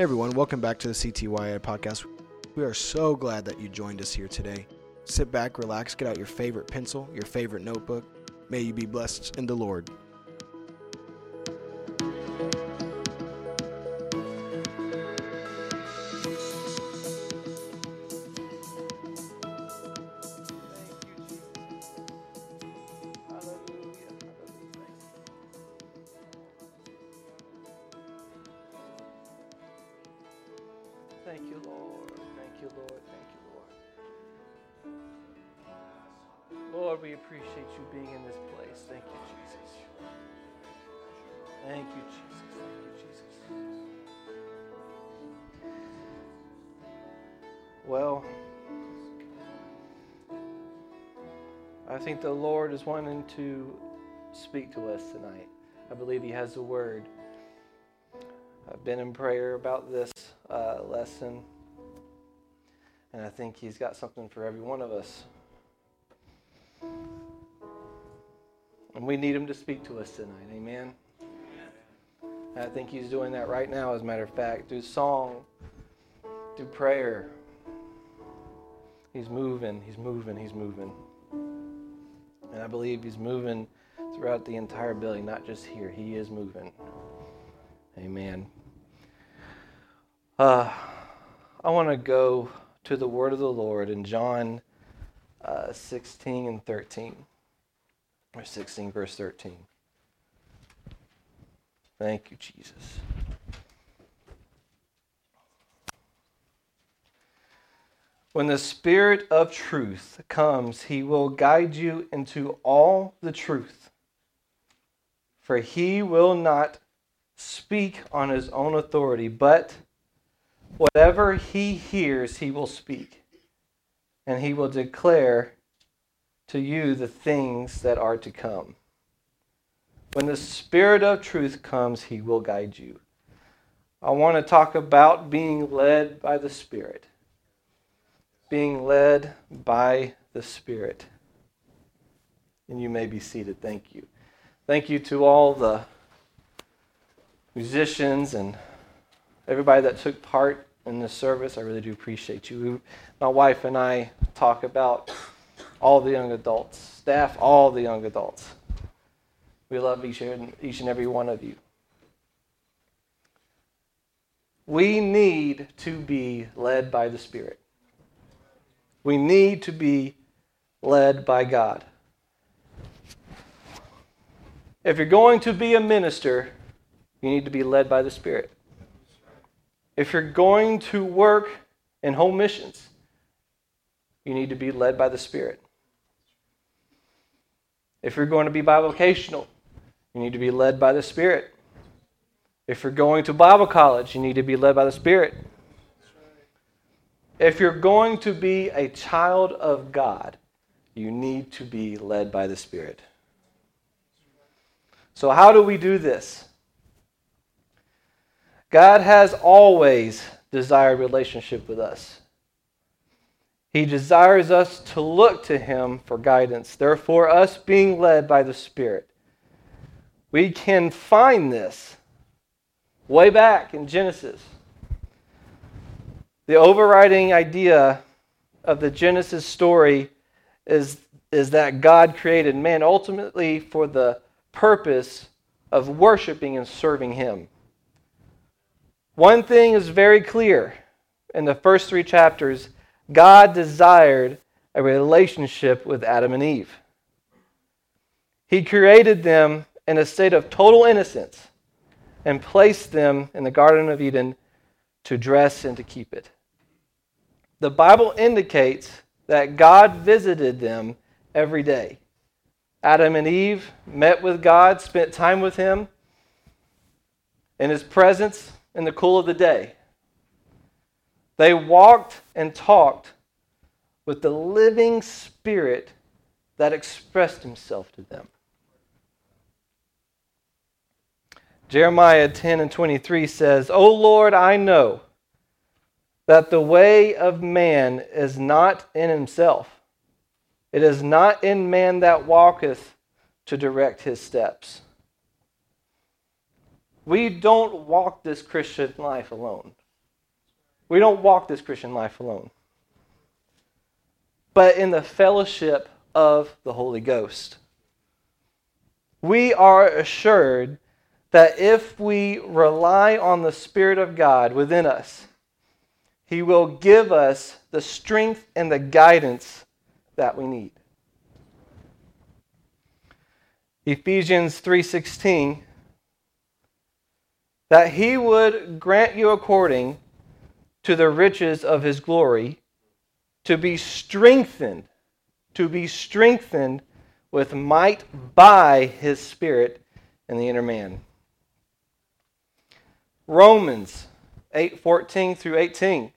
Hey everyone, welcome back to the CTYA podcast. We are so glad that you joined us here today. Sit back, relax, get out your favorite pencil, your favorite notebook. May you be blessed in the Lord. Thank you, Jesus. Thank you, Jesus. Well, I think the Lord is wanting to speak to us tonight. I believe He has a word. I've been in prayer about this uh, lesson, and I think He's got something for every one of us. And we need Him to speak to us tonight. Amen. I think He's doing that right now, as a matter of fact, through song, through prayer. He's moving, He's moving, He's moving. And I believe He's moving throughout the entire building, not just here. He is moving. Amen. Uh, I want to go to the word of the Lord in John uh, 16 and 13, or 16, verse 13. Thank you, Jesus. When the Spirit of truth comes, he will guide you into all the truth. For he will not speak on his own authority, but whatever he hears, he will speak. And he will declare to you the things that are to come. When the Spirit of truth comes, he will guide you. I want to talk about being led by the Spirit being led by the Spirit. And you may be seated. Thank you. Thank you to all the musicians and everybody that took part in this service. I really do appreciate you. My wife and I talk about all the young adults, staff, all the young adults. We love each and, each and every one of you. We need to be led by the Spirit. We need to be led by God. If you're going to be a minister, you need to be led by the Spirit. If you're going to work in home missions, you need to be led by the Spirit. If you're going to be bivocational, you need to be led by the Spirit. If you're going to Bible college, you need to be led by the Spirit. If you're going to be a child of God, you need to be led by the Spirit. So, how do we do this? God has always desired relationship with us. He desires us to look to Him for guidance. Therefore, us being led by the Spirit, we can find this way back in Genesis. The overriding idea of the Genesis story is, is that God created man ultimately for the purpose of worshiping and serving Him. One thing is very clear in the first three chapters God desired a relationship with Adam and Eve. He created them in a state of total innocence and placed them in the Garden of Eden to dress and to keep it. The Bible indicates that God visited them every day. Adam and Eve met with God, spent time with Him in His presence in the cool of the day. They walked and talked with the living Spirit that expressed Himself to them. Jeremiah 10 and 23 says, O Lord, I know that the way of man is not in himself. It is not in man that walketh to direct his steps. We don't walk this Christian life alone. We don't walk this Christian life alone, but in the fellowship of the Holy Ghost. We are assured that if we rely on the Spirit of God within us, He will give us the strength and the guidance that we need. Ephesians 3:16 that he would grant you according to the riches of his glory to be strengthened to be strengthened with might by his spirit in the inner man Romans 8:14 through 18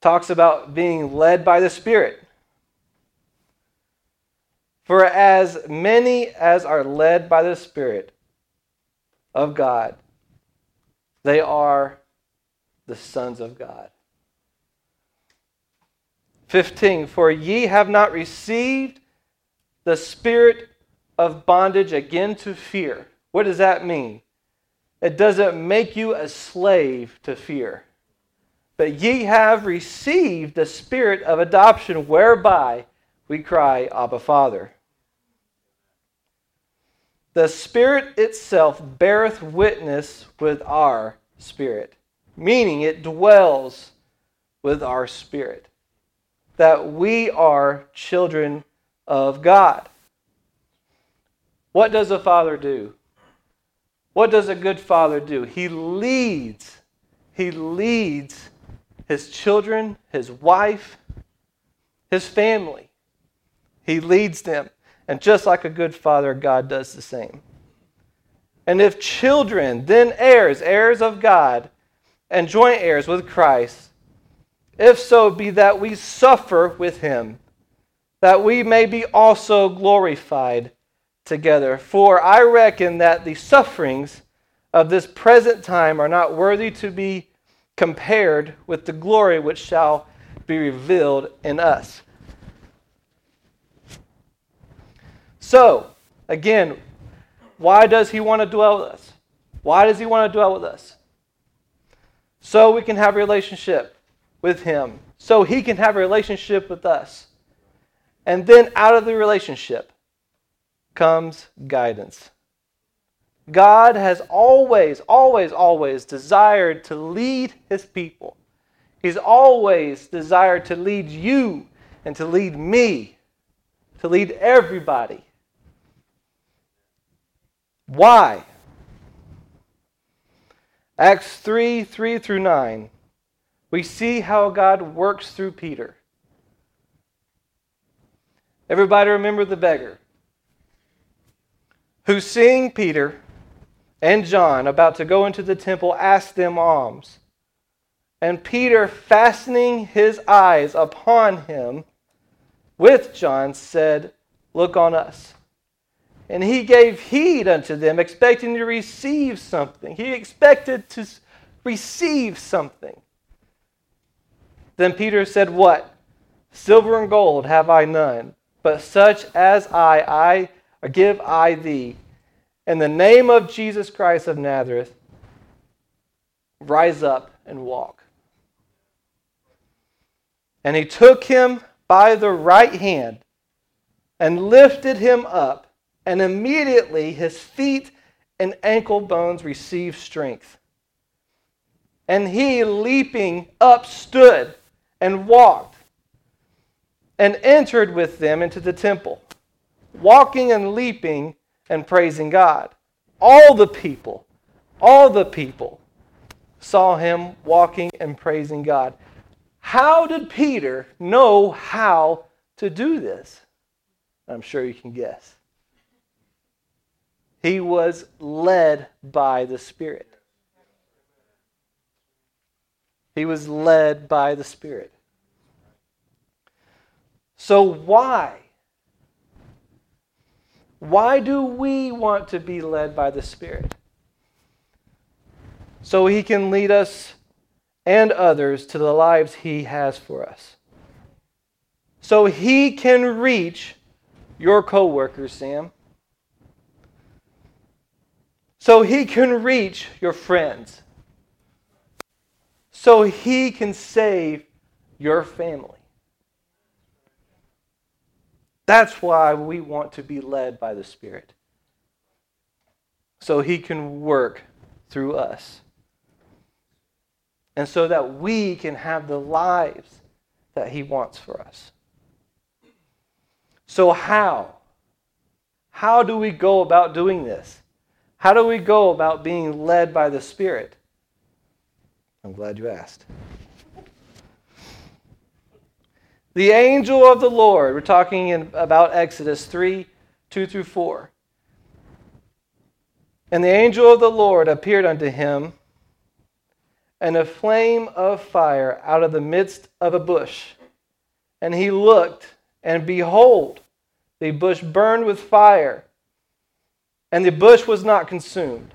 talks about being led by the spirit for as many as are led by the spirit of God, they are the sons of God. 15 For ye have not received the spirit of bondage again to fear. What does that mean? It doesn't make you a slave to fear. But ye have received the spirit of adoption, whereby we cry, Abba, Father. The Spirit itself beareth witness with our spirit, meaning it dwells with our spirit, that we are children of God. What does a father do? What does a good father do? He leads. He leads his children, his wife, his family. He leads them. And just like a good father, God does the same. And if children, then heirs, heirs of God, and joint heirs with Christ, if so be that we suffer with him, that we may be also glorified together. For I reckon that the sufferings of this present time are not worthy to be compared with the glory which shall be revealed in us. So, again, why does he want to dwell with us? Why does he want to dwell with us? So we can have a relationship with him. So he can have a relationship with us. And then out of the relationship comes guidance. God has always, always, always desired to lead his people. He's always desired to lead you and to lead me, to lead everybody why? Acts 3 3 through 9. We see how God works through Peter. Everybody remember the beggar who, seeing Peter and John about to go into the temple, asked them alms. And Peter, fastening his eyes upon him with John, said, Look on us. And he gave heed unto them, expecting to receive something. He expected to receive something. Then Peter said, What? Silver and gold have I none, but such as I, I give I thee. In the name of Jesus Christ of Nazareth, rise up and walk. And he took him by the right hand and lifted him up and immediately his feet and ankle bones received strength. And he, leaping up, stood and walked and entered with them into the temple, walking and leaping and praising God. All the people, all the people saw him walking and praising God. How did Peter know how to do this? I'm sure you can guess. He was led by the Spirit. He was led by the Spirit. So, why? Why do we want to be led by the Spirit? So He can lead us and others to the lives He has for us. So He can reach your coworkers, Sam. so he can reach your friends, so he can save your family. That's why we want to be led by the Spirit. So he can work through us. And so that we can have the lives that he wants for us. So, how? How do we go about doing this? How do we go about being led by the Spirit? I'm glad you asked. The angel of the Lord, we're talking in, about Exodus 3 2 through 4. And the angel of the Lord appeared unto him, and a flame of fire out of the midst of a bush. And he looked, and behold, the bush burned with fire, and the bush was not consumed.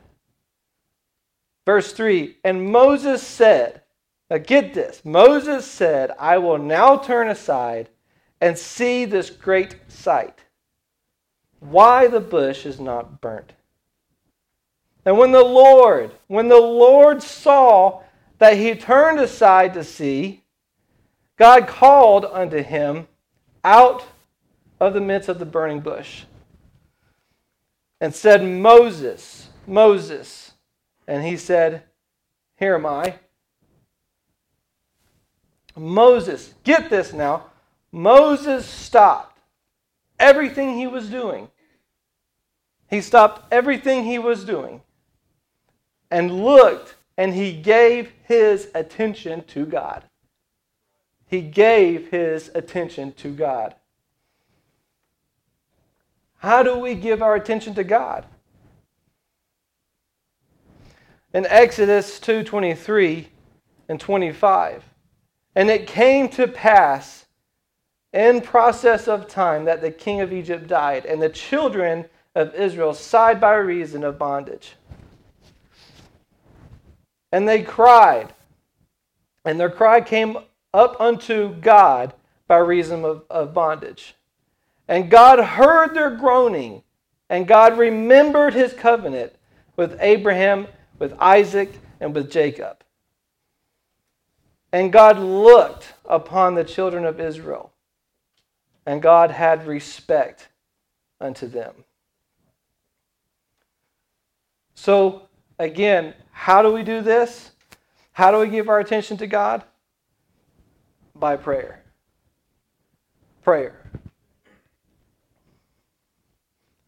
Verse 3 And Moses said, Now get this Moses said, I will now turn aside and see this great sight, why the bush is not burnt. And when the Lord, when the Lord saw that he turned aside to see, God called unto him out of the midst of the burning bush and said, Moses, Moses. And he said, Here am I. Moses, get this now. Moses stopped everything he was doing. He stopped everything he was doing and looked and he gave his attention to God. He gave his attention to God. How do we give our attention to God? In Exodus 2:23 and 25, and it came to pass in process of time that the king of Egypt died, and the children of Israel sighed by reason of bondage. And they cried, and their cry came up unto God by reason of, of bondage. And God heard their groaning, and God remembered his covenant with Abraham, with Isaac, and with Jacob. And God looked upon the children of Israel, and God had respect unto them. So, again, how do we do this? How do we give our attention to God? By prayer. Prayer.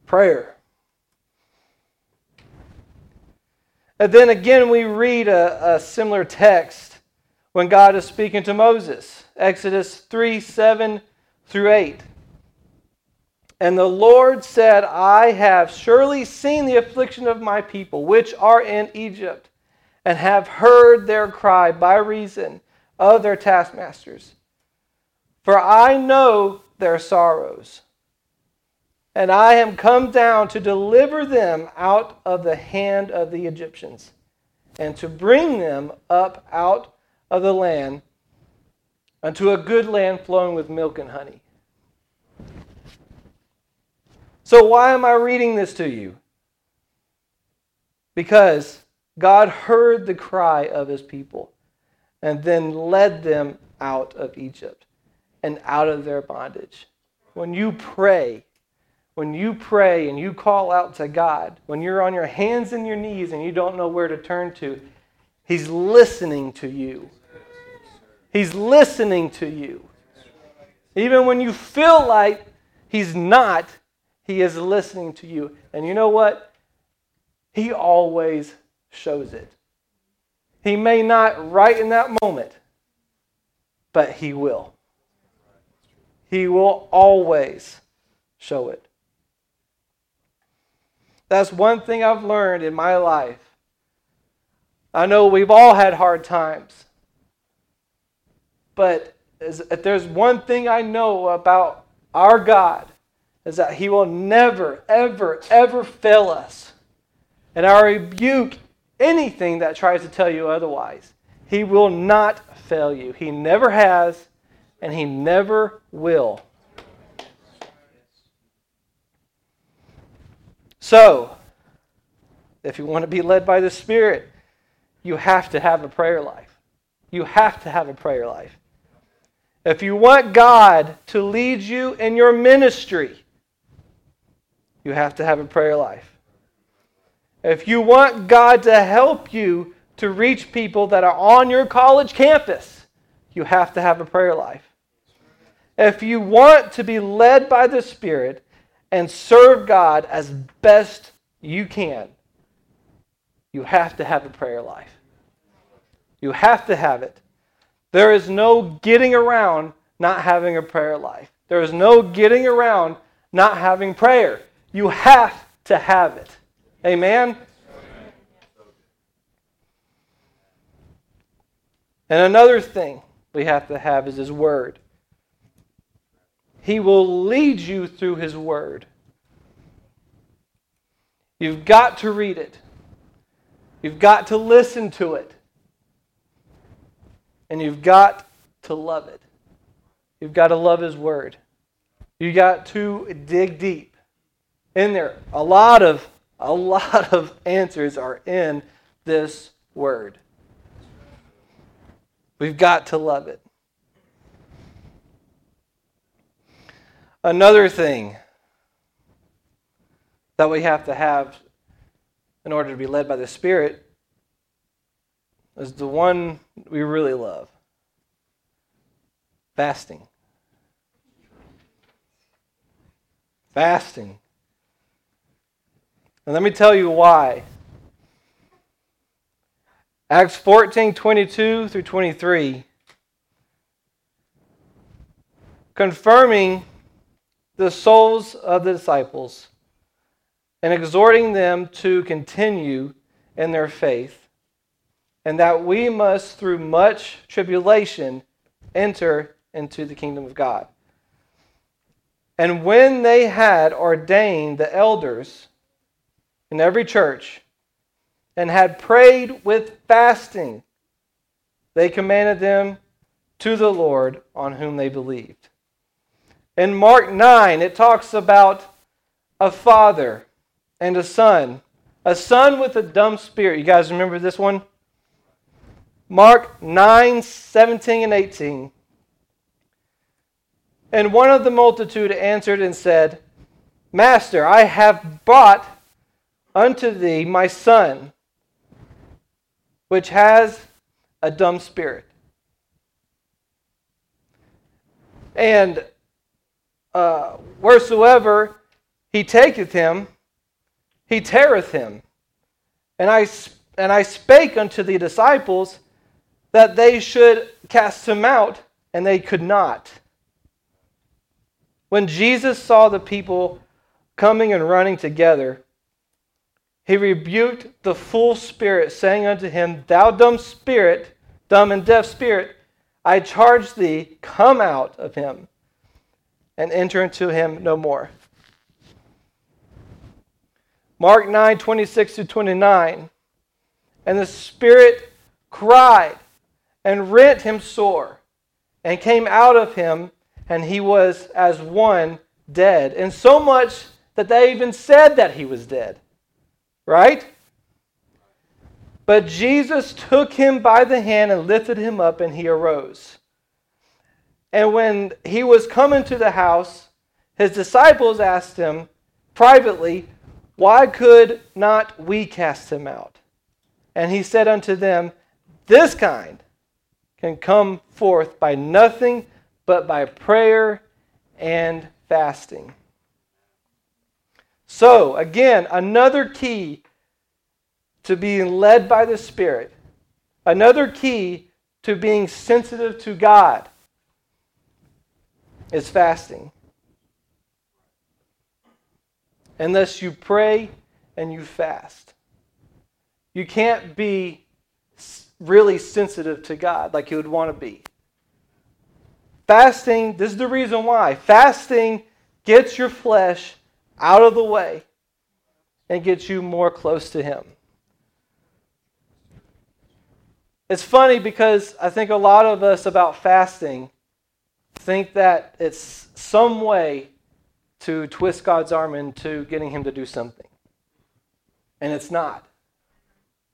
Prayer. And then again, we read a, a similar text when God is speaking to Moses Exodus 3 7 through 8. And the Lord said, I have surely seen the affliction of my people, which are in Egypt, and have heard their cry by reason of their taskmasters. For I know their sorrows, and I am come down to deliver them out of the hand of the Egyptians, and to bring them up out of the land unto a good land flowing with milk and honey so, why am I reading this to you? Because God heard the cry of his people and then led them out of Egypt and out of their bondage. When you pray, when you pray and you call out to God, when you're on your hands and your knees and you don't know where to turn to, He's listening to you. He's listening to you. Even when you feel like He's not, he is listening to you. And you know what? He always shows it. He may not right in that moment, but He will. He will always show it. That's one thing I've learned in my life. I know we've all had hard times. But if there's one thing I know about our God, is that He will never, ever, ever fail us. And I rebuke anything that tries to tell you otherwise. He will not fail you. He never has, and He never will. So, if you want to be led by the Spirit, you have to have a prayer life. you have to have a prayer life. If you want God to lead you in your ministry, you have to have a prayer life. If you want God to help you to reach people that are on your college campus, you have to have a prayer life. If you want to be led by the Spirit and serve God as best you can, you have to have a prayer life. You have to have it. There is no getting around not having a prayer life. There is no getting around not having prayer. You have to have it. Amen? And another thing we have to have is His Word. He will lead you through His Word. You've got to read it, you've got to listen to it, and you've got to love it. You've got to love His Word. You got to dig deep in there. A lot of a lot of answers are in this word. We've got to love it. Another thing that we have to have in order to be led by the Spirit is the one we really love fasting. Fasting. And let me tell you why. Acts 14 22 through 23, confirming the souls of the disciples and exhorting them to continue in their faith, and that we must, through much tribulation, enter into the kingdom of God. And when they had ordained the elders, in every church and had prayed with fasting, they commanded them to the Lord on whom they believed. In Mark 9, it talks about a father and a son, a son with a dumb spirit. You guys remember this one? Mark 9, 17 and 18. And one of the multitude answered and said, Master, I have brought unto thee my son, which has a dumb spirit. And uh, wheresoever he taketh him, he teareth him. And I, and I spake unto the disciples that they should cast him out, and they could not. When Jesus saw the people coming and running together, he rebuked the full spirit, saying unto him, Thou dumb spirit, dumb and deaf spirit, I charge thee, come out of him and enter into him no more. Mark 9, 26 to 29. And the spirit cried and rent him sore and came out of him, and he was as one dead. And so much that they even said that he was dead. Right? But Jesus took him by the hand and lifted him up, and he arose. And when he was coming to the house, his disciples asked him privately, Why could not we cast him out? And he said unto them, This kind can come forth by nothing but by prayer and fasting. So, again, another key to being led by the Spirit, another key to being sensitive to God is fasting. Unless you pray and you fast, you can't be really sensitive to God like you would want to be. Fasting, this is the reason why. Fasting gets your flesh out of the way and gets you more close to Him. It's funny because I think a lot of us about fasting think that it's some way to twist God's arm into getting Him to do something. And it's not.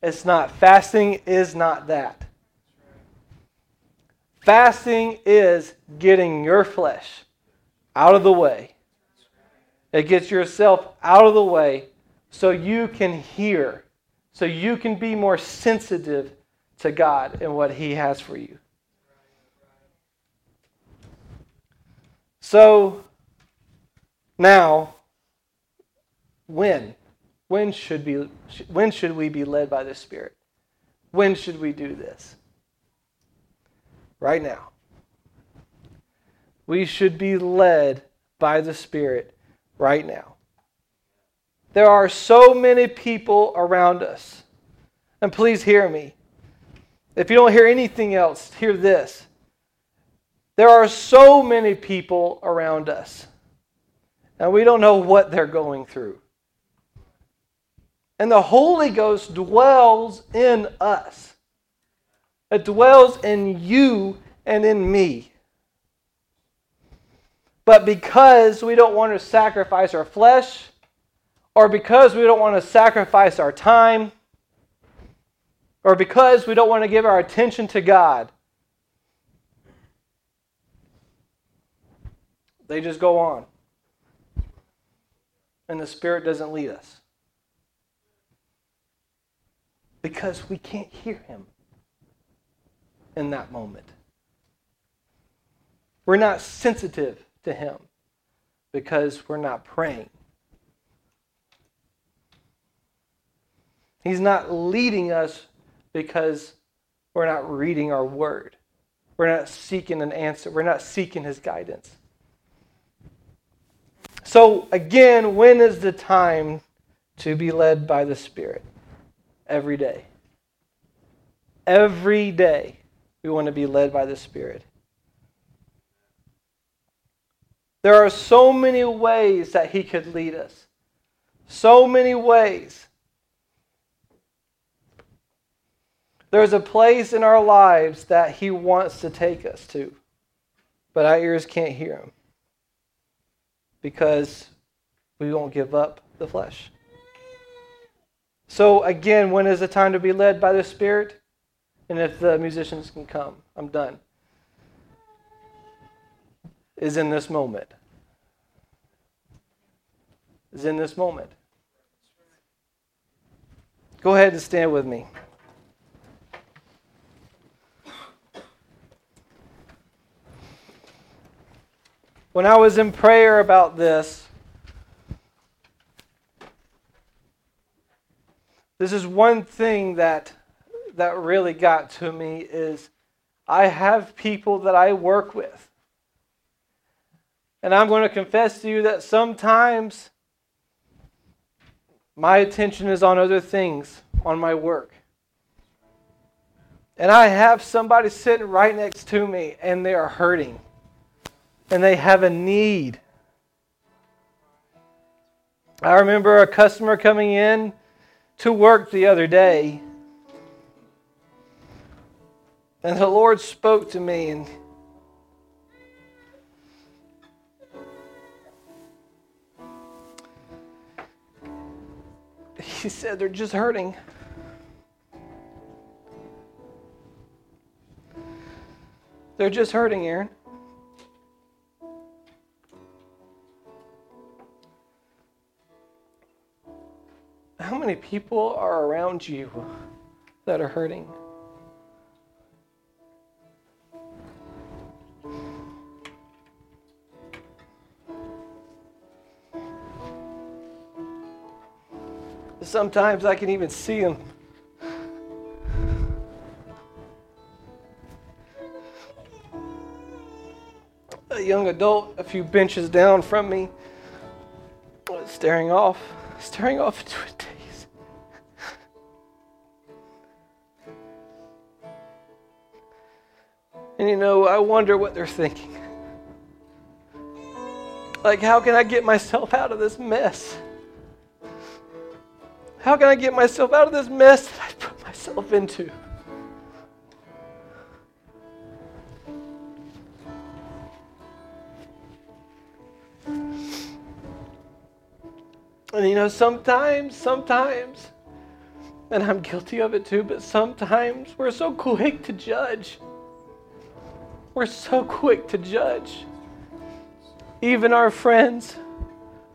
It's not. Fasting is not that. Fasting is getting your flesh out of the way. It gets yourself out of the way so you can hear, so you can be more sensitive to God and what He has for you. So, now, when? When should, be, when should we be led by the Spirit? When should we do this? Right now. We should be led by the Spirit right now. There are so many people around us. And please hear me. If you don't hear anything else, hear this. There are so many people around us, and we don't know what they're going through. And the Holy Ghost dwells in us, it dwells in you and in me. But because we don't want to sacrifice our flesh, or because we don't want to sacrifice our time, or because we don't want to give our attention to God, they just go on. And the Spirit doesn't lead us. Because we can't hear Him in that moment. We're not sensitive to Him because we're not praying. He's not leading us because we're not reading our word. We're not seeking an answer. We're not seeking his guidance. So, again, when is the time to be led by the Spirit? Every day. Every day we want to be led by the Spirit. There are so many ways that he could lead us. So many ways. There's a place in our lives that He wants to take us to, but our ears can't hear Him because we won't give up the flesh. So, again, when is the time to be led by the Spirit? And if the musicians can come, I'm done. Is in this moment. Is in this moment. Go ahead and stand with me. When I was in prayer about this, this is one thing that that really got to me is I have people that I work with. And I'm going to confess to you that sometimes my attention is on other things, on my work. And I have somebody sitting right next to me and they are hurting and they have a need. I remember a customer coming in to work the other day. And the Lord spoke to me and He said they're just hurting. They're just hurting, Aaron. Many people are around you that are hurting? Sometimes I can even see them. A young adult a few benches down from me, was staring off, staring off into a you know, I wonder what they're thinking. Like, how can I get myself out of this mess? How can I get myself out of this mess that I put myself into? And you know, sometimes, sometimes, and I'm guilty of it too, but sometimes we're so quick to judge. We're so quick to judge. Even our friends,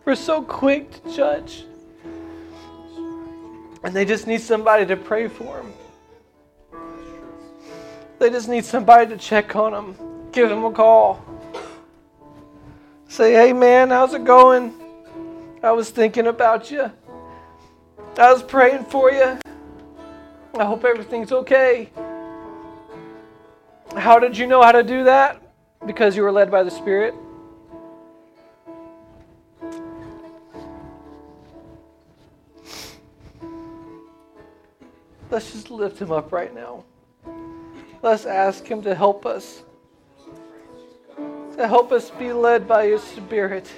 we're so quick to judge. And they just need somebody to pray for them. They just need somebody to check on them. Give them a call. Say, hey man, how's it going? I was thinking about you. I was praying for you. I hope everything's okay. How did you know how to do that? Because you were led by the Spirit. Let's just lift him up right now. Let's ask him to help us. To help us be led by his Spirit.